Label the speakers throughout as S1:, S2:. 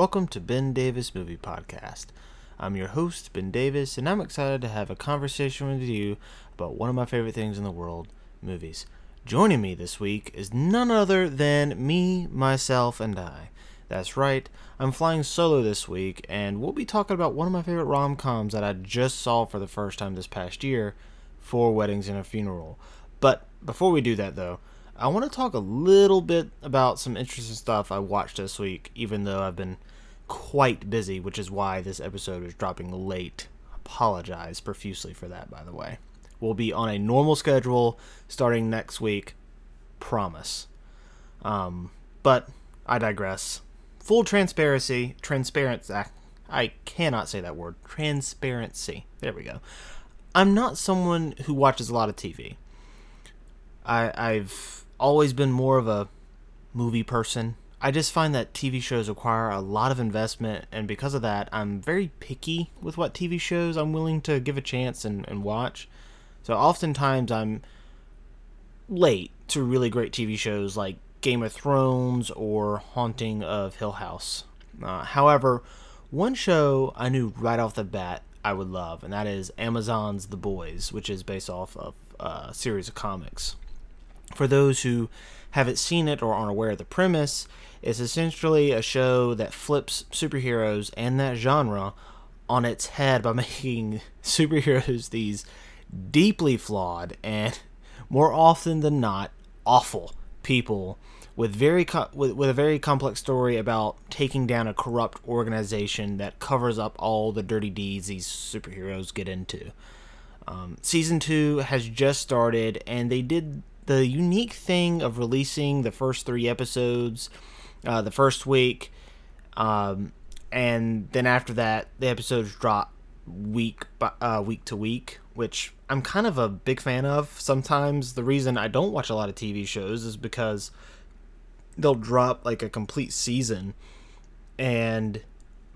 S1: Welcome to Ben Davis Movie Podcast. I'm your host, Ben Davis, and I'm excited to have a conversation with you about one of my favorite things in the world movies. Joining me this week is none other than me, myself, and I. That's right, I'm flying solo this week, and we'll be talking about one of my favorite rom coms that I just saw for the first time this past year Four Weddings and a Funeral. But before we do that, though, I want to talk a little bit about some interesting stuff I watched this week, even though I've been quite busy, which is why this episode is dropping late. Apologize profusely for that, by the way. We'll be on a normal schedule starting next week. Promise. Um, but I digress full transparency, transparency. I cannot say that word. Transparency. There we go. I'm not someone who watches a lot of TV. I, I've always been more of a movie person. I just find that TV shows require a lot of investment, and because of that, I'm very picky with what TV shows I'm willing to give a chance and, and watch. So oftentimes I'm late to really great TV shows like Game of Thrones or Haunting of Hill House. Uh, however, one show I knew right off the bat I would love, and that is Amazon's The Boys, which is based off of a series of comics. For those who haven't seen it or aren't aware of the premise, it's essentially a show that flips superheroes and that genre on its head by making superheroes these deeply flawed and more often than not awful people with very co- with, with a very complex story about taking down a corrupt organization that covers up all the dirty deeds these superheroes get into. Um, season two has just started, and they did the unique thing of releasing the first three episodes uh, the first week, um, and then after that, the episodes drop week by, uh, week to week, which I'm kind of a big fan of. Sometimes the reason I don't watch a lot of TV shows is because they'll drop like a complete season and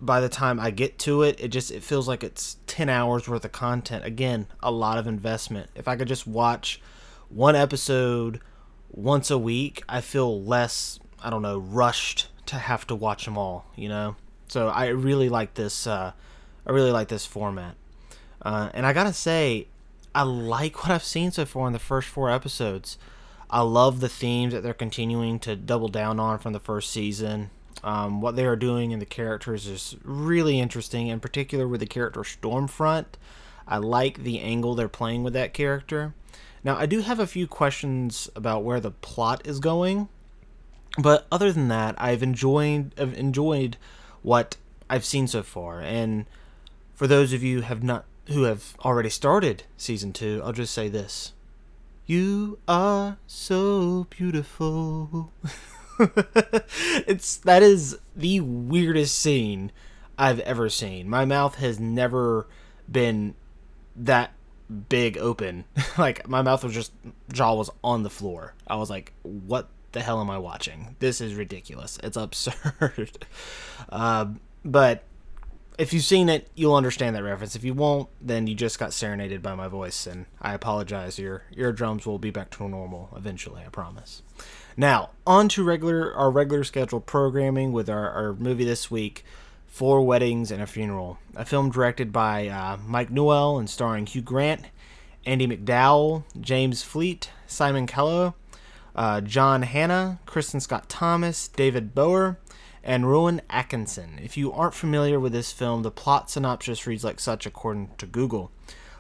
S1: by the time I get to it, it just it feels like it's 10 hours worth of content. Again, a lot of investment. If I could just watch one episode once a week, I feel less, I don't know, rushed to have to watch them all, you know? So I really like this uh I really like this format. Uh, and I got to say I like what I've seen so far in the first 4 episodes. I love the themes that they're continuing to double down on from the first season. Um, what they are doing in the characters is really interesting, in particular with the character Stormfront. I like the angle they're playing with that character. Now, I do have a few questions about where the plot is going, but other than that, I've enjoyed I've enjoyed what I've seen so far. And for those of you have not who have already started season two, I'll just say this: you are so beautiful. it's that is the weirdest scene I've ever seen. My mouth has never been that big open. like my mouth was just jaw was on the floor. I was like, "What the hell am I watching? This is ridiculous. It's absurd." uh, but if you've seen it, you'll understand that reference. If you won't, then you just got serenaded by my voice, and I apologize. Your eardrums will be back to normal eventually, I promise. Now, on to regular our regular scheduled programming with our, our movie this week, Four Weddings and a Funeral, a film directed by uh, Mike Newell and starring Hugh Grant, Andie MacDowell, James Fleet, Simon Callow, uh, John Hannah, Kristin Scott Thomas, David Bower, and Rowan Atkinson. If you aren't familiar with this film, the plot synopsis reads like such according to Google.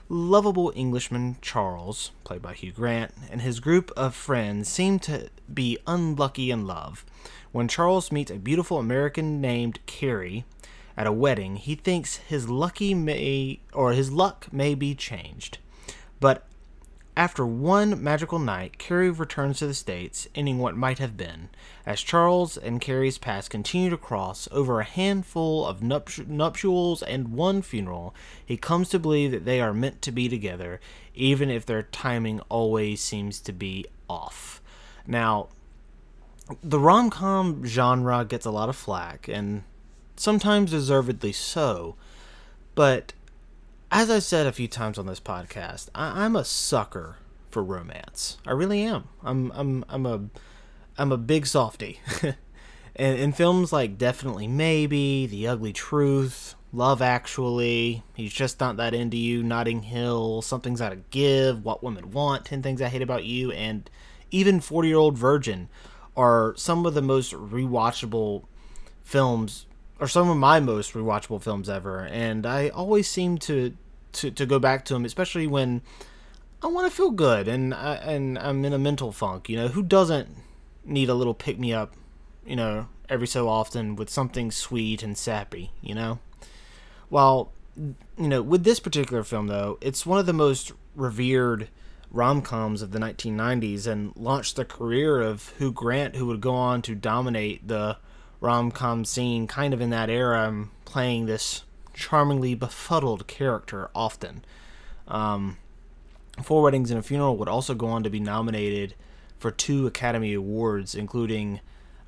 S1: Lovable Englishman Charles, played by Hugh Grant, and his group of friends seem to be unlucky in love. When Charles meets a beautiful American named Carrie at a wedding, he thinks his lucky may or his luck may be changed. But after one magical night, Carrie returns to the States, ending what might have been. As Charles and Carrie's paths continue to cross over a handful of nupt- nuptials and one funeral, he comes to believe that they are meant to be together, even if their timing always seems to be off. Now, the rom com genre gets a lot of flack, and sometimes deservedly so, but as I said a few times on this podcast, I, am a sucker for romance. I really am. I'm I'm I'm a I'm a big softy. And in films like Definitely Maybe, The Ugly Truth, Love Actually, He's Just Not That Into You, Notting Hill, Something's Gotta Give, What Women Want, 10 Things I Hate About You, and even 40 Year Old Virgin are some of the most rewatchable films, or some of my most rewatchable films ever. And I always seem to, to, to go back to them, especially when I want to feel good and I, and I'm in a mental funk. You know, who doesn't need a little pick me up? You know, every so often with something sweet and sappy. You know, while you know with this particular film though, it's one of the most revered rom coms of the 1990s and launched the career of Hugh Grant, who would go on to dominate the rom com scene kind of in that era, I'm playing this charmingly befuddled character often. Um, Four Weddings and a Funeral would also go on to be nominated for two Academy Awards, including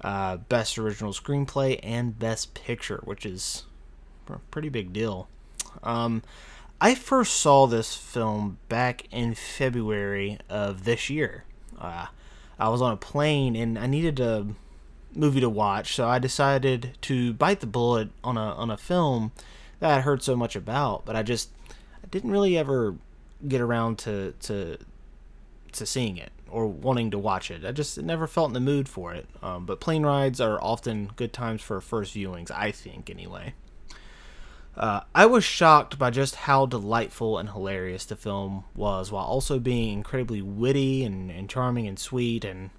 S1: uh, Best Original Screenplay and Best Picture, which is a pretty big deal. Um, I first saw this film back in February of this year. Uh, I was on a plane and I needed a movie to watch, so I decided to bite the bullet on a on a film that I heard so much about, but I just I didn't really ever get around to to to seeing it or wanting to watch it. I just never felt in the mood for it. Um, but plane rides are often good times for first viewings, I think, anyway. Uh, I was shocked by just how delightful and hilarious the film was, while also being incredibly witty and, and charming and sweet, and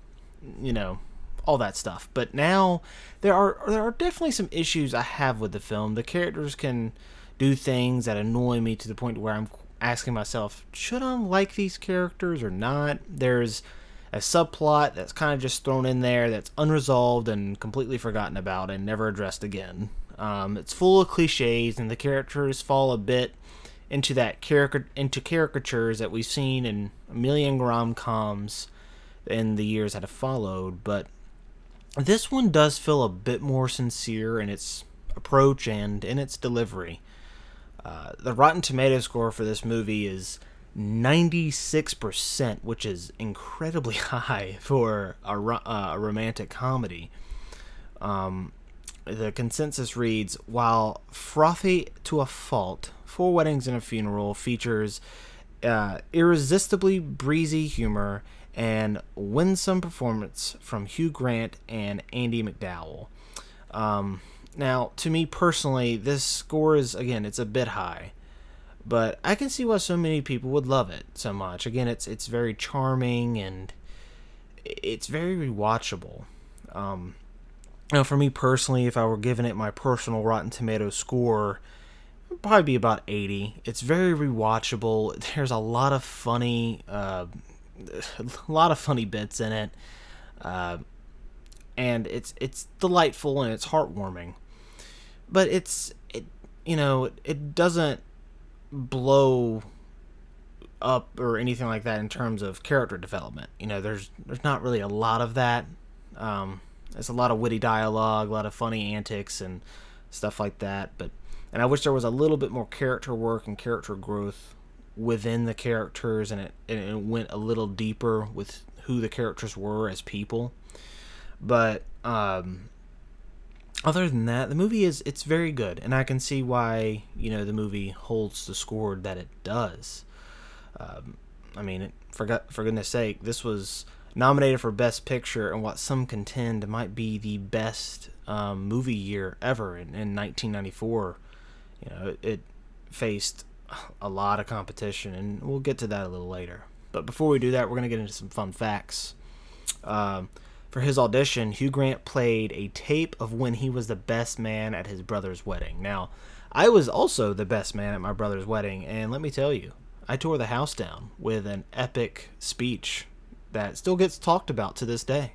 S1: you know, all that stuff. But now there are there are definitely some issues I have with the film. The characters can do things that annoy me to the point where I'm asking myself, should I like these characters or not? There's a subplot that's kind of just thrown in there that's unresolved and completely forgotten about and never addressed again. Um, it's full of cliches, and the characters fall a bit into that caric- into caricatures that we've seen in a million rom coms in the years that have followed. But this one does feel a bit more sincere in its approach and in its delivery. Uh, the Rotten Tomato score for this movie is 96%, which is incredibly high for a, uh, a romantic comedy. Um, the consensus reads While frothy to a fault, Four Weddings and a Funeral features uh, irresistibly breezy humor and winsome performance from Hugh Grant and Andie MacDowell. Um, now, to me personally, this score is again it's a bit high, but I can see why so many people would love it so much. Again, it's it's very charming and it's very rewatchable. Um, now, for me personally, if I were giving it my personal Rotten Tomato score, probably be about 80. It's very rewatchable. There's a lot of funny, uh, a lot of funny bits in it, uh, and it's it's delightful and it's heartwarming but it's it you know it doesn't blow up or anything like that in terms of character development. You know, there's there's not really a lot of that. Um, there's a lot of witty dialogue, a lot of funny antics and stuff like that. But and I wish there was a little bit more character work and character growth within the characters, and it and it went a little deeper with who the characters were as people. But um, other than that, the movie is it's very good, and I can see why you know the movie holds the score that it does. Um, I mean, for for goodness sake, this was nominated for Best Picture and what some contend might be the best um, movie year ever in, in 1994. You know, it, it faced a lot of competition, and we'll get to that a little later. But before we do that, we're gonna get into some fun facts. Um, for his audition, Hugh Grant played a tape of when he was the best man at his brother's wedding. Now, I was also the best man at my brother's wedding, and let me tell you, I tore the house down with an epic speech that still gets talked about to this day.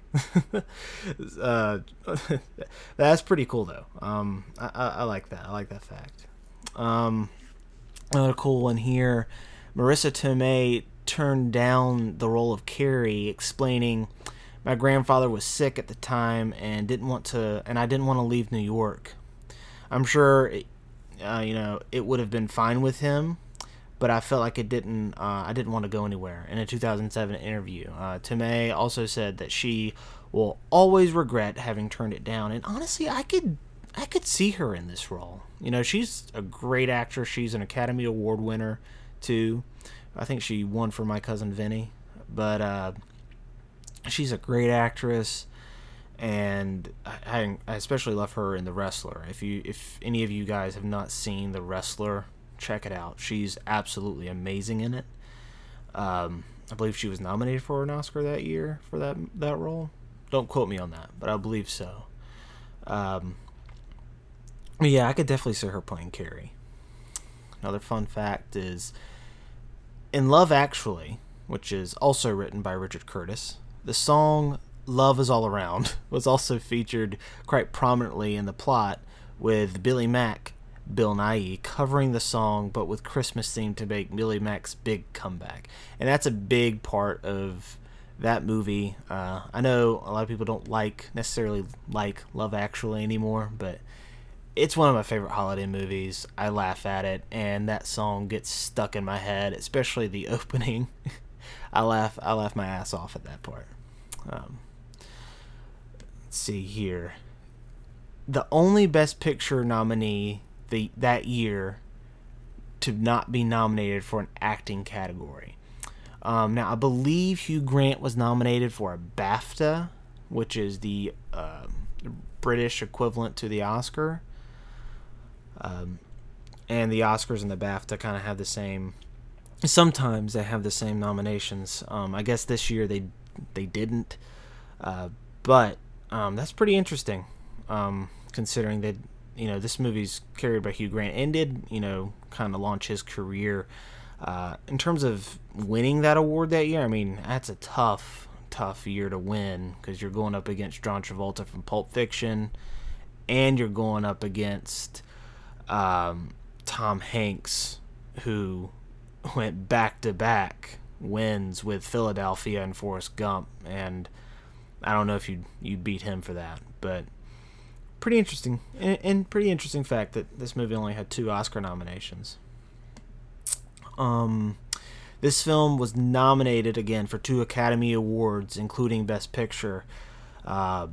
S1: uh, that's pretty cool, though. Um, I, I, I, like that. I like that fact. Um, another cool one here Marisa Tomei turned down the role of Carrie, explaining my grandfather was sick at the time and didn't want to and I didn't want to leave New York. I'm sure uh, you know it would have been fine with him, but I felt like it didn't. Uh, I didn't want to go anywhere. In a 2007 interview, uh, Tomei also said that she will always regret having turned it down. And honestly, I could I could see her in this role. You know, she's a great actress. She's an Academy Award winner too. I think she won for My Cousin Vinny, but uh, she's a great actress, and I, I especially love her in The Wrestler. If you if any of you guys have not seen The Wrestler, check it out. She's absolutely amazing in it. Um, I believe she was nominated for an Oscar that year for that that role. Don't quote me on that, but I believe so. Um, yeah, I could definitely see her playing Carrie. Another fun fact is in Love Actually, which is also written by Richard Curtis, the song Love is All Around was also featured quite prominently in the plot with Billy Mack, Bill Nighy, covering the song but with Christmas theme to make Billy Mack's big comeback. And that's a big part of that movie. Uh, I know a lot of people don't like necessarily like Love Actually anymore, but it's one of my favorite holiday movies. I laugh at it, and that song gets stuck in my head, especially the opening. I laugh, I laugh my ass off at that part. Um, let's see here. The only Best Picture nominee the that year to not be nominated for an acting category. Um, now, I believe Hugh Grant was nominated for a BAFTA, which is the uh, British equivalent to the Oscar. Um, and the Oscars and the BAFTA kind of have the same. Sometimes they have the same nominations. Um, I guess this year they they didn't, uh, but um, that's pretty interesting, um, considering that you know this movie's carried by Hugh Grant and did you know kind of launch his career. Uh, in terms of winning that award that year, I mean that's a tough, tough year to win because you're going up against John Travolta from Pulp Fiction, and you're going up against um, Tom Hanks, who went back to back wins with Philadelphia and Forrest Gump, and I don't know if you'd you'd beat him for that, but pretty interesting and, and, pretty interesting fact that this movie only had two Oscar nominations. Um, this film was nominated again for two Academy Awards, including Best Picture. Uh,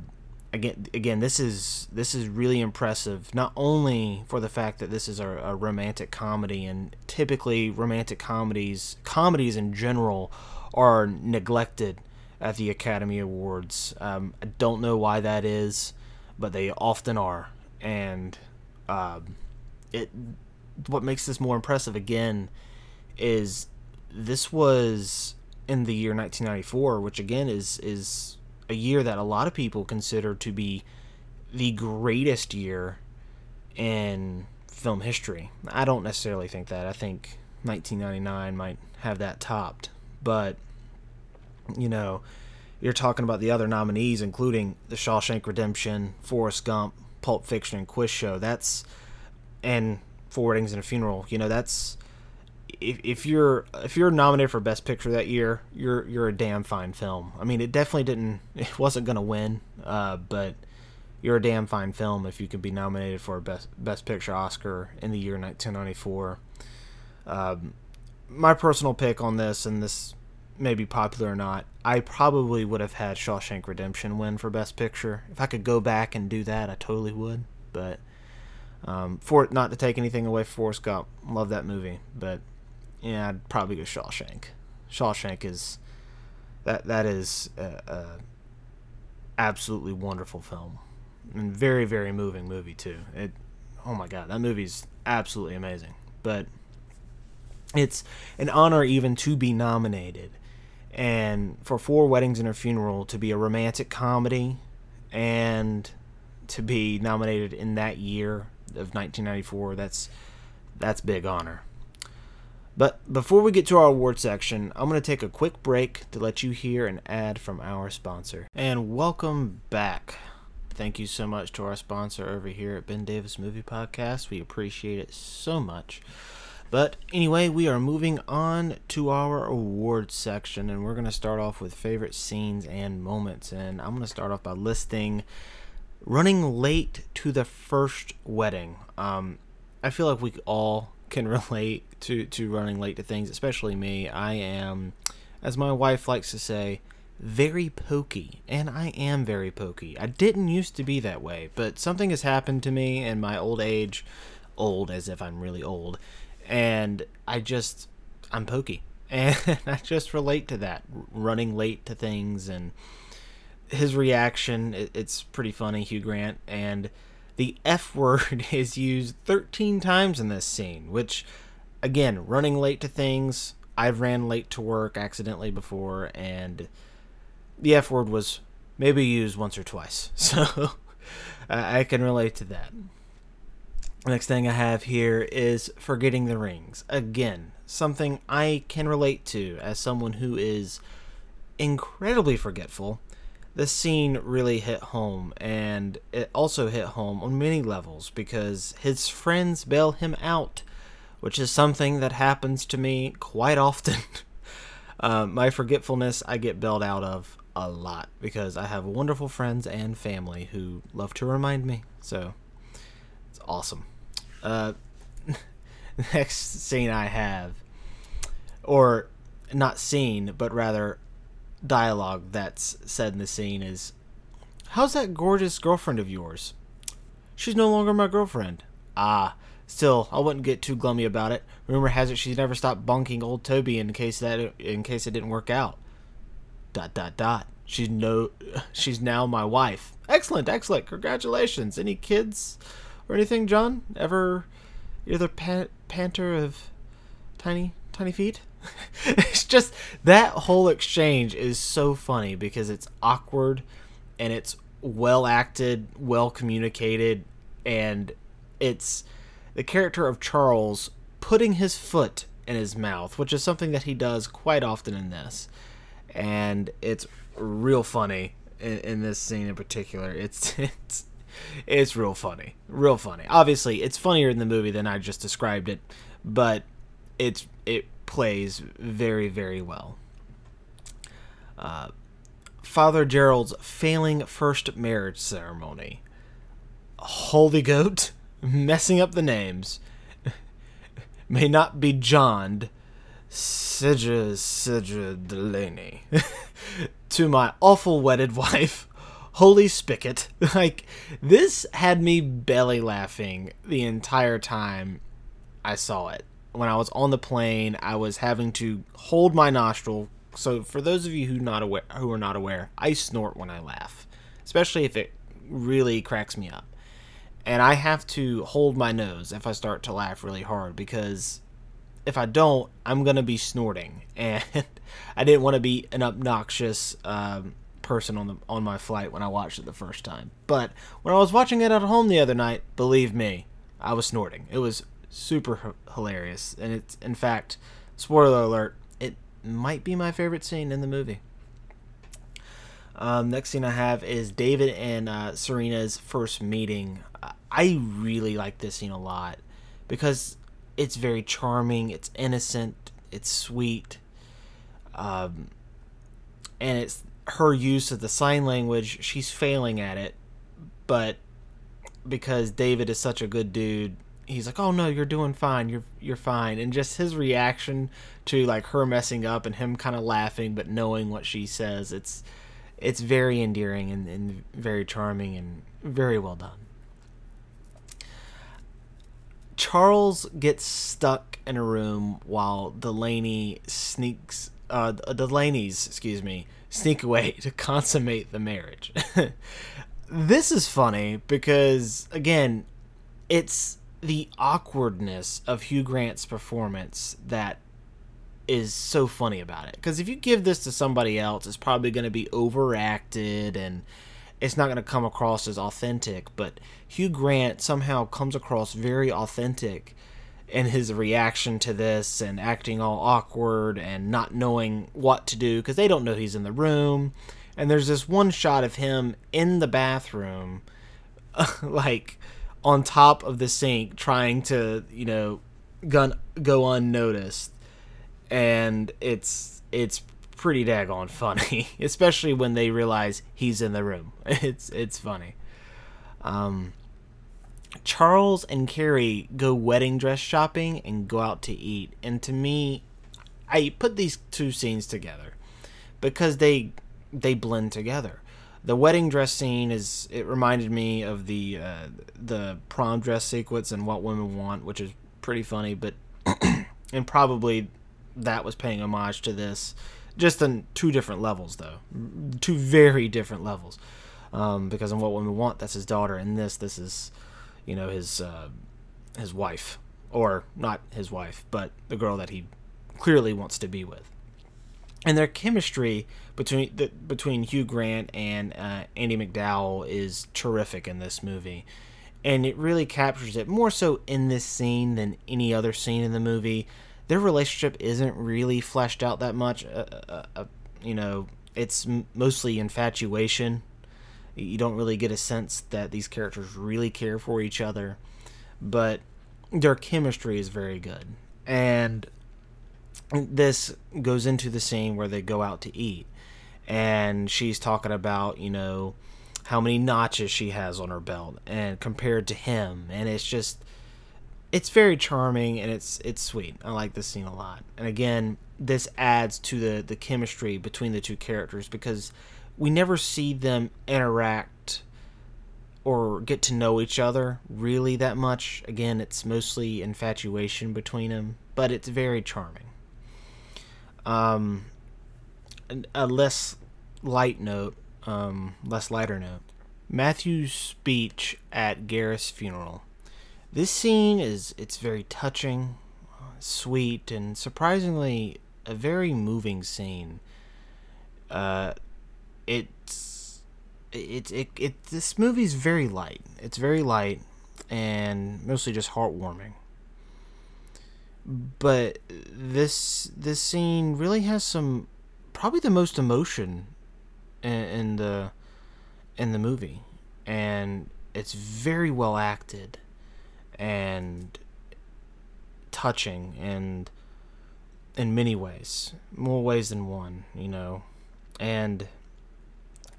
S1: again again this is this is really impressive not only for the fact that this is a, a, romantic comedy and typically romantic comedies comedies in general are neglected at the academy awards. Um, i don't know why that is but they often are. And um, it what makes this more impressive again is this was in the year 1994 which again is is a year that a lot of people consider to be the greatest year in film history. I don't necessarily think that. I think 1999 might have that topped. But, you know, you're talking about the other nominees, including The Shawshank Redemption, Forrest Gump, Pulp Fiction, and Quiz Show. That's, and Four Weddings and a Funeral. You know, that's if, if you're if you're nominated for best picture that year, you're you're a damn fine film. I mean, it definitely didn't it wasn't gonna win, uh, but you're a damn fine film if you could be nominated for a best best picture Oscar in the year 1994. Um, my personal pick on this, and this may be popular or not, I probably would have had Shawshank Redemption win for best picture. If I could go back and do that, I totally would. But um, for not to take anything away from Forrest Gump, love that movie, but yeah, I'd probably go Shawshank. Shawshank is that that is a, a absolutely wonderful film and very very moving movie too. It oh my god, that movie's absolutely amazing. But it's an honor even to be nominated and for four weddings and a funeral to be a romantic comedy and to be nominated in that year of 1994 that's that's big honor but before we get to our award section, I'm going to take a quick break to let you hear an ad from our sponsor. And welcome back. Thank you so much to our sponsor over here at Ben Davis Movie Podcast. We appreciate it so much. But anyway, we are moving on to our awards section, and we're going to start off with favorite scenes and moments. And I'm going to start off by listing running late to the first wedding. Um, I feel like we all can relate to to running late to things, especially me. I am, as my wife likes to say, very pokey, and I am very pokey. I didn't used to be that way, but something has happened to me in my old age, old as if I'm really old, and I just I'm pokey, and I just relate to that, running late to things, and his reaction. It, it's pretty funny, Hugh Grant, and the F word is used 13 times in this scene, which, again, running late to things. I've ran late to work accidentally before, and the F word was maybe used once or twice. So I can relate to that. Next thing I have here is forgetting the rings. Again, something I can relate to as someone who is incredibly forgetful. The scene really hit home, and it also hit home on many levels because his friends bail him out, which is something that happens to me quite often. uh, my forgetfulness I get bailed out of a lot because I have wonderful friends and family who love to remind me. So it's awesome. Uh, next scene I have, or not scene, but rather dialogue that's said in the scene is How's that gorgeous girlfriend of yours? She's no longer my girlfriend. Ah, still, I wouldn't get too glummy about it. Rumor has it she's never stopped bunking old Toby in case that in case it didn't work out dot dot dot. She's no she's now my wife. Excellent, excellent. Congratulations. Any kids or anything, John? Ever either pan- panter of tiny tiny feet? it's just that whole exchange is so funny because it's awkward and it's well acted, well communicated, and it's the character of Charles putting his foot in his mouth, which is something that he does quite often in this and it's real funny in, in this scene in particular. It's it's it's real funny, real funny. Obviously, it's funnier in the movie than I just described it, but it's it plays very very well. Uh, Father Gerald's failing first marriage ceremony. Holy goat, messing up the names. May not be Johned Sidra Sidra Delaney to my awful wedded wife, Holy Spigot. Like, this had me belly laughing the entire time I saw it. When I was on the plane, I was having to hold my nostril. So, for those of you who not aware, who are not aware, I snort when I laugh, especially if it really cracks me up. And I have to hold my nose if I start to laugh really hard because if I don't, I'm gonna be snorting, and I didn't want to be an obnoxious um, person on the on my flight when I watched it the first time. But when I was watching it at home the other night, believe me, I was snorting. It was super hilarious, and it's in fact, spoiler alert, it might be my favorite scene in the movie. Um, next scene I have is David and uh, Serena's first meeting. I really like this scene a lot because it's very charming, it's innocent, it's sweet, um, and it's her use of the sign language. She's failing at it, but because David is such a good dude, he's like, "Oh no, you're doing fine. You're you're fine." And just his reaction to like her messing up and him kind of laughing but knowing what she says, it's it's very endearing and, and very charming and very well done. Charles gets stuck in a room while Delaney sneaks, uh, Delaney's, excuse me, sneak away to consummate the marriage. this is funny because, again, it's the awkwardness of Hugh Grant's performance that is so funny about it. Because if you give this to somebody else, it's probably going to be overacted and it's not going to come across as authentic, but Hugh Grant somehow comes across very authentic in his reaction to this and acting all awkward and not knowing what to do because they don't know he's in the room. And there's this one shot of him in the bathroom, like on top of the sink, trying to, you know, gun, go unnoticed. And it's it's pretty daggone funny, especially when they realize he's in the room. It's it's funny. Um, Charles and Carrie go wedding dress shopping and go out to eat, and to me, I put these two scenes together because they they blend together. The wedding dress scene is it reminded me of the uh, the prom dress sequence and What Women Want, which is pretty funny, but and probably that was paying homage to this, just on two different levels though, two very different levels. Um, because in What Women Want, that's his daughter, and this this is, you know, his uh, his wife, or not his wife, but the girl that he clearly wants to be with. And their chemistry between the, between Hugh Grant and uh, Andie MacDowell is terrific in this movie, and it really captures it more so in this scene than any other scene in the movie. Their relationship isn't really fleshed out that much. Uh, uh, uh you know, it's mostly infatuation. You don't really get a sense that these characters really care for each other, but their chemistry is very good. And this goes into the scene where they go out to eat and she's talking about you know how many notches she has on her belt and compared to him and it's just it's very charming and it's it's sweet. I like this scene a lot. And again this adds to the the chemistry between the two characters because we never see them interact or get to know each other really that much. Again it's mostly infatuation between them but it's very charming um, a less light note, um, less lighter note. Matthew's speech at Gareth's funeral. This scene is it's very touching, sweet, and surprisingly a very moving scene. Uh, it's it, it it this movie's very light. It's very light and mostly just heartwarming but this this scene really has some probably the most emotion in, in the in the movie. And it's very well acted and touching and in many ways more ways than one you know? And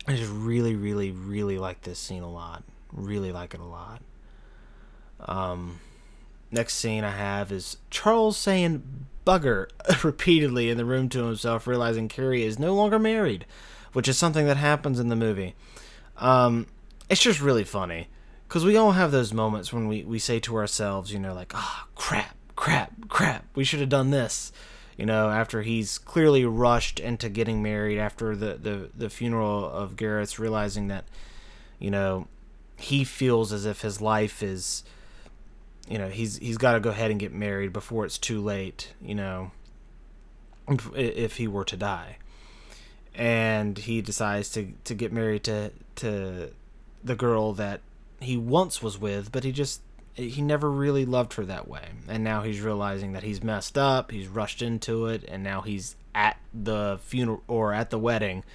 S1: i just really really really like this scene a lot. Really like it a lot. Um Next scene I have is Charles saying bugger repeatedly in the room to himself, realizing Carrie is no longer married, which is something that happens in the movie. Um, it's just really funny because we all have those moments when we, we say to ourselves, you know, like, ah, oh, crap, crap, crap, we should have done this. You know, after he's clearly rushed into getting married after the, the, the funeral of Gareth's, realizing that, you know, he feels as if his life is you know he's he's got to go ahead and get married before it's too late you know if he were to die. And he decides to to get married to to the girl that he once was with but he just he never really loved her that way. And now he's realizing that he's messed up he's rushed into it and now he's at the funeral or at the wedding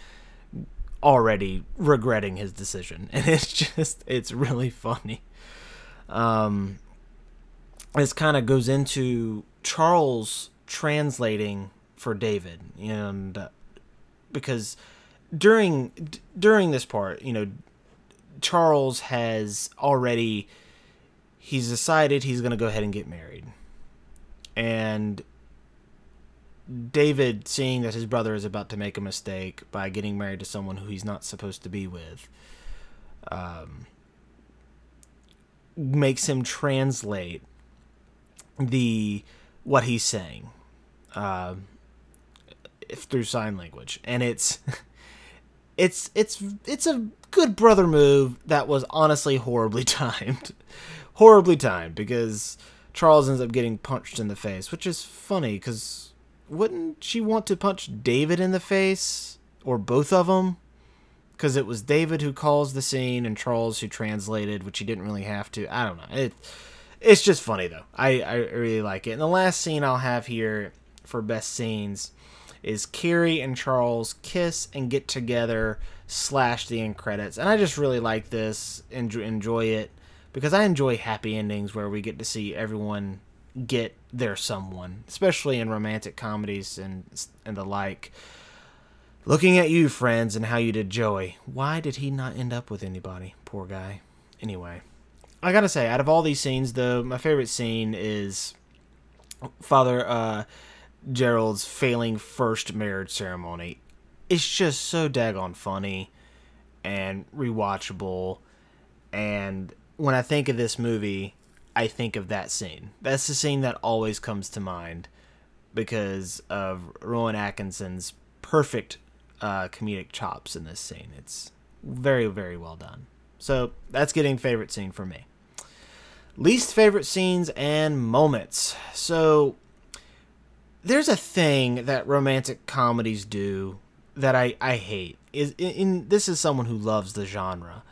S1: already regretting his decision. And it's just it's really funny. Um this kind of goes into Charles translating for David, and uh, because during d- during this part, you know, Charles has already he's decided he's going to go ahead and get married, and David, seeing that his brother is about to make a mistake by getting married to someone who he's not supposed to be with, um, makes him translate the what he's saying uh, through sign language, and it's it's it's it's a good brother move that was honestly horribly timed, horribly timed because Charles ends up getting punched in the face, which is funny because wouldn't she want to punch David in the face or both of them? Because it was David who calls the scene and Charles who translated, which he didn't really have to. I don't know. It it's just funny though. I, I really like it. And the last scene I'll have here for best scenes is Carrie and Charles kiss and get together slash the end credits. And I just really like this and enjoy it because I enjoy happy endings where we get to see everyone get their someone, especially in romantic comedies and and the like. Looking at you, friends, and how you did Joey. Why did he not end up with anybody? Poor guy. Anyway. I gotta say, out of all these scenes, though, my favorite scene is Father uh, Gerald's failing first marriage ceremony. it's just so daggone funny and rewatchable. And when I think of this movie, I think of that scene. That's the scene that always comes to mind because of Rowan Atkinson's perfect uh, comedic chops in this scene. It's very, very well done. So that's getting favorite scene for me. Least favorite scenes and moments. So there's a thing that romantic comedies do that I, I hate. Is in, this is someone who loves the genre.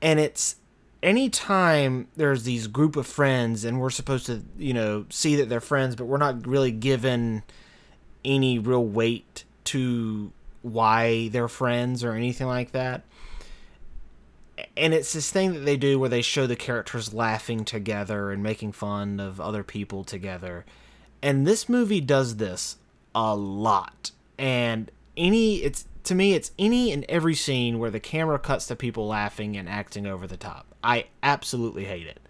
S1: And it's anytime there's these group of friends and we're supposed to, you know, see that they're friends, but we're not really given any real weight to why they're friends or anything like that and it's this thing that they do where they show the characters laughing together and making fun of other people together. And this movie does this a lot. And any it's to me it's any and every scene where the camera cuts to people laughing and acting over the top. I absolutely hate it.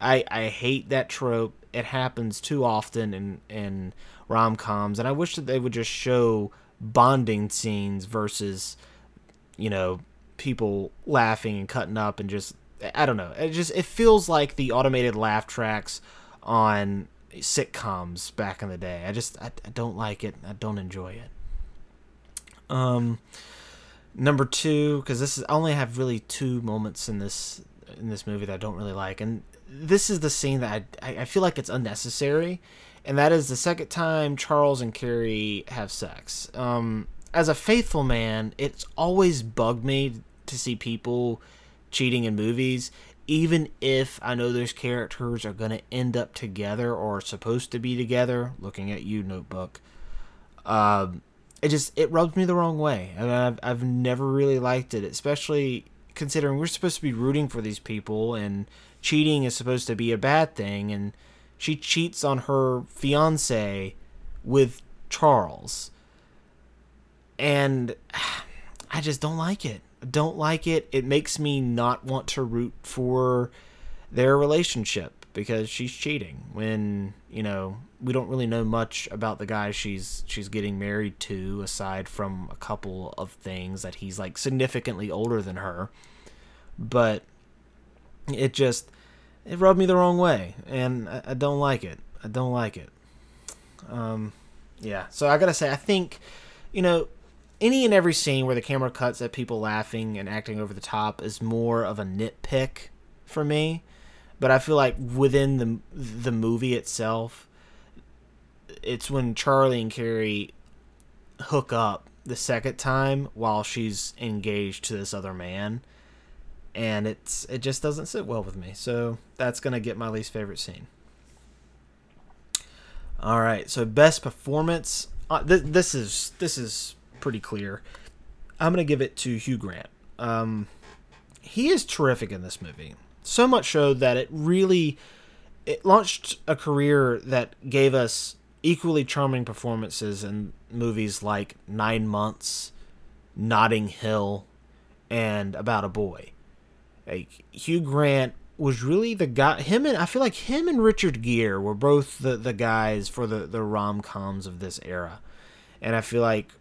S1: I I hate that trope. It happens too often in in rom-coms and I wish that they would just show bonding scenes versus you know people laughing and cutting up and just I don't know. It just it feels like the automated laugh tracks on sitcoms back in the day. I just I, I don't like it. I don't enjoy it. Um number 2 cuz this is I only have really two moments in this in this movie that I don't really like and this is the scene that I I feel like it's unnecessary and that is the second time Charles and Carrie have sex. Um as a faithful man, it's always bugged me to see people cheating in movies, even if I know those characters are going to end up together or supposed to be together. Looking at you, Notebook. Um, it just it rubs me the wrong way. I mean, I've I've never really liked it, especially considering we're supposed to be rooting for these people and cheating is supposed to be a bad thing and she cheats on her fiance with Charles. And I just don't like it don't like it. It makes me not want to root for their relationship because she's cheating when, you know, we don't really know much about the guy she's she's getting married to aside from a couple of things that he's like significantly older than her. But it just it rubbed me the wrong way and I, I don't like it. I don't like it. Um yeah. So I got to say I think you know any and every scene where the camera cuts at people laughing and acting over the top is more of a nitpick for me. But I feel like within the the movie itself, it's when Charlie and Carrie hook up the second time while she's engaged to this other man, and it's it just doesn't sit well with me. So that's gonna get my least favorite scene. All right, so best performance. Uh, th- this is this is pretty clear. I'm going to give it to Hugh Grant. Um, he is terrific in this movie. So much so that it really it launched a career that gave us equally charming performances in movies like Nine Months, Notting Hill, and About a Boy. Like Hugh Grant was really the guy. Him and I feel like him and Richard Gere were both the the guys for the the rom coms of this era, and I feel like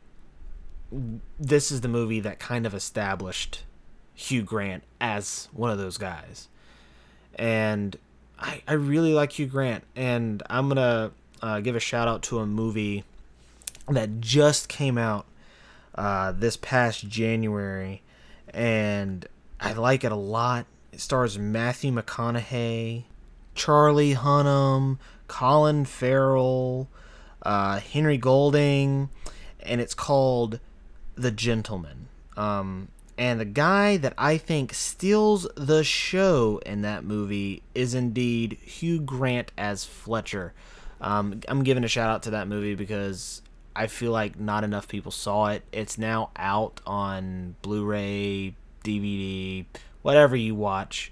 S1: this is the movie that kind of established Hugh Grant as one of those guys. And I, I really like Hugh Grant. And I'm going to uh, give a shout out to a movie that just came out uh, this past January. And I like it a lot. It stars Matthew McConaughey, Charlie Hunnam, Colin Farrell, uh, Henry Golding, and it's called the Gentleman. Um, and the guy that I think steals the show in that movie is indeed Hugh Grant as Fletcher. Um, I'm giving a shout out to that movie because I feel like not enough people saw it. It's now out on Blu ray, DVD, whatever you watch,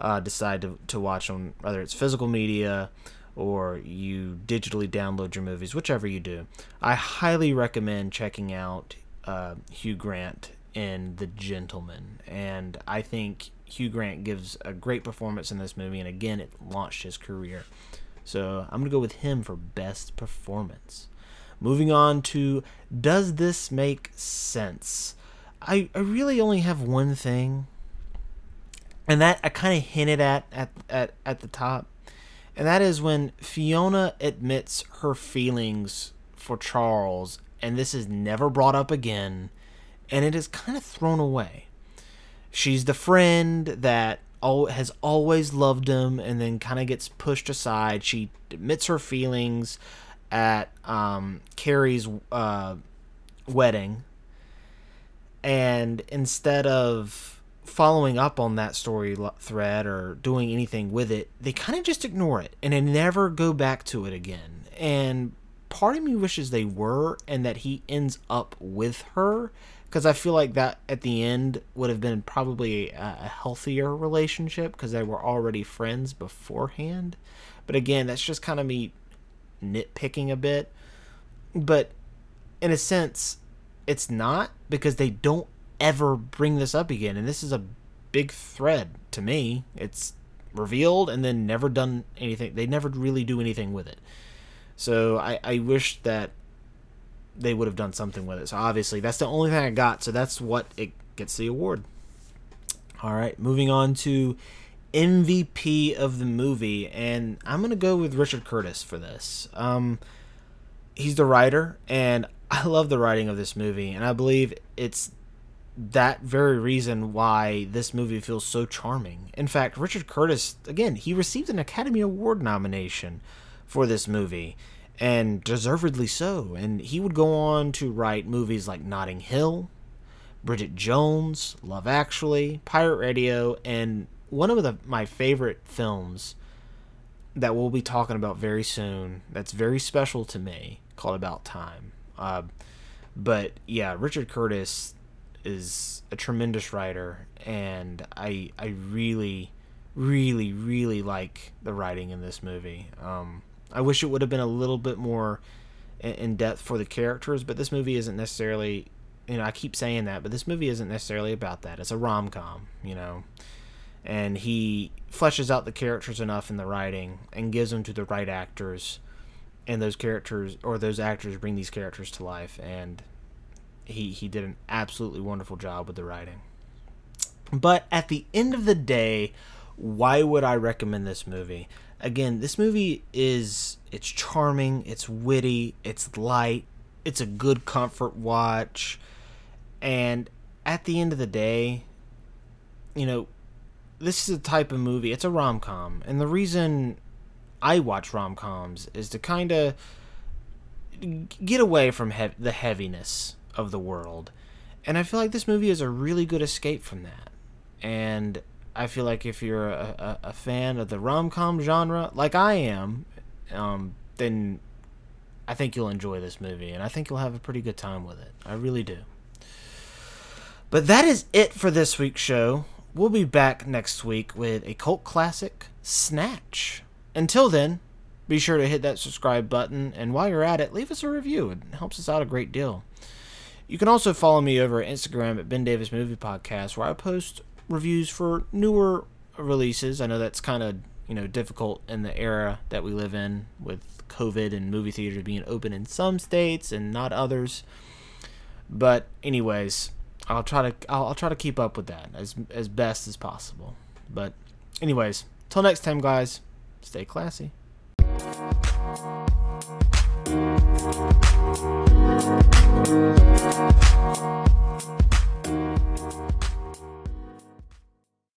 S1: uh, decide to, to watch on, whether it's physical media or you digitally download your movies, whichever you do. I highly recommend checking out uh, Hugh Grant in The Gentleman, and I think Hugh Grant gives a great performance in this movie, and again, it launched his career. So I'm gonna go with him for best performance. moving on to Does This Make Sense? I, I really only have one thing, and that I kind of hinted at, at at at the top, and that is when Fiona admits her feelings for Charles, and this is never brought up again, and it is kind of thrown away. She's the friend that has always loved him, and then kind of gets pushed aside. She admits her feelings at um, Carrie's uh, wedding, and instead of following up on that story thread or doing anything with it, they kind of just ignore it and they never go back to it again. And part of me wishes they were and that he ends up with her because I feel like that at the end would have been probably a, a healthier relationship because they were already friends beforehand. But again, that's just kind of me nitpicking a bit. But in a sense, it's not because they don't ever bring this up again. And this is a big thread to me. It's revealed and then never done anything. They never really do anything with it. So I, I wish that they would have done something with it. So obviously that's the only thing I got. So that's what it gets the award. All right, moving on to MVP of the movie, and I'm gonna go with Richard Curtis for this. Um, he's the writer, and I love the writing of this movie, and I believe it's that very reason why this movie feels so charming. In fact, Richard Curtis, again, he received an Academy Award nomination for this movie, and deservedly so. And he would go on to write movies like Notting Hill, Bridget Jones, Love Actually, Pirate Radio, and one of the, my favorite films that we'll be talking about very soon that's very special to me called About Time. Uh, but yeah, Richard Curtis is a tremendous writer, and I I really, really, really like the writing in this movie. Um, I wish it would have been a little bit more in depth for the characters, but this movie isn't necessarily. You know, I keep saying that, but this movie isn't necessarily about that. It's a rom com, you know, and he fleshes out the characters enough in the writing and gives them to the right actors and those characters or those actors bring these characters to life and he he did an absolutely wonderful job with the writing. But at the end of the day, why would I recommend this movie? Again, this movie is it's charming, it's witty, it's light, it's a good comfort watch. And at the end of the day, you know, this is a type of movie, it's a rom-com. And the reason I watch rom-coms is to kind of get away from he- the heaviness of the world. And I feel like this movie is a really good escape from that. And I feel like if you're a, a, a fan of the rom com genre, like I am, um, then I think you'll enjoy this movie. And I think you'll have a pretty good time with it. I really do. But that is it for this week's show. We'll be back next week with a cult classic, Snatch. Until then, be sure to hit that subscribe button, and while you're at it, leave us a review. It helps us out a great deal. You can also follow me over at Instagram at Ben Davis Movie Podcast, where I post reviews for newer releases. I know that's kind of you know difficult in the era that we live in with COVID and movie theaters being open in some states and not others. But anyways, I'll try to I'll, I'll try to keep up with that as as best as possible. But anyways, till next time, guys, stay classy.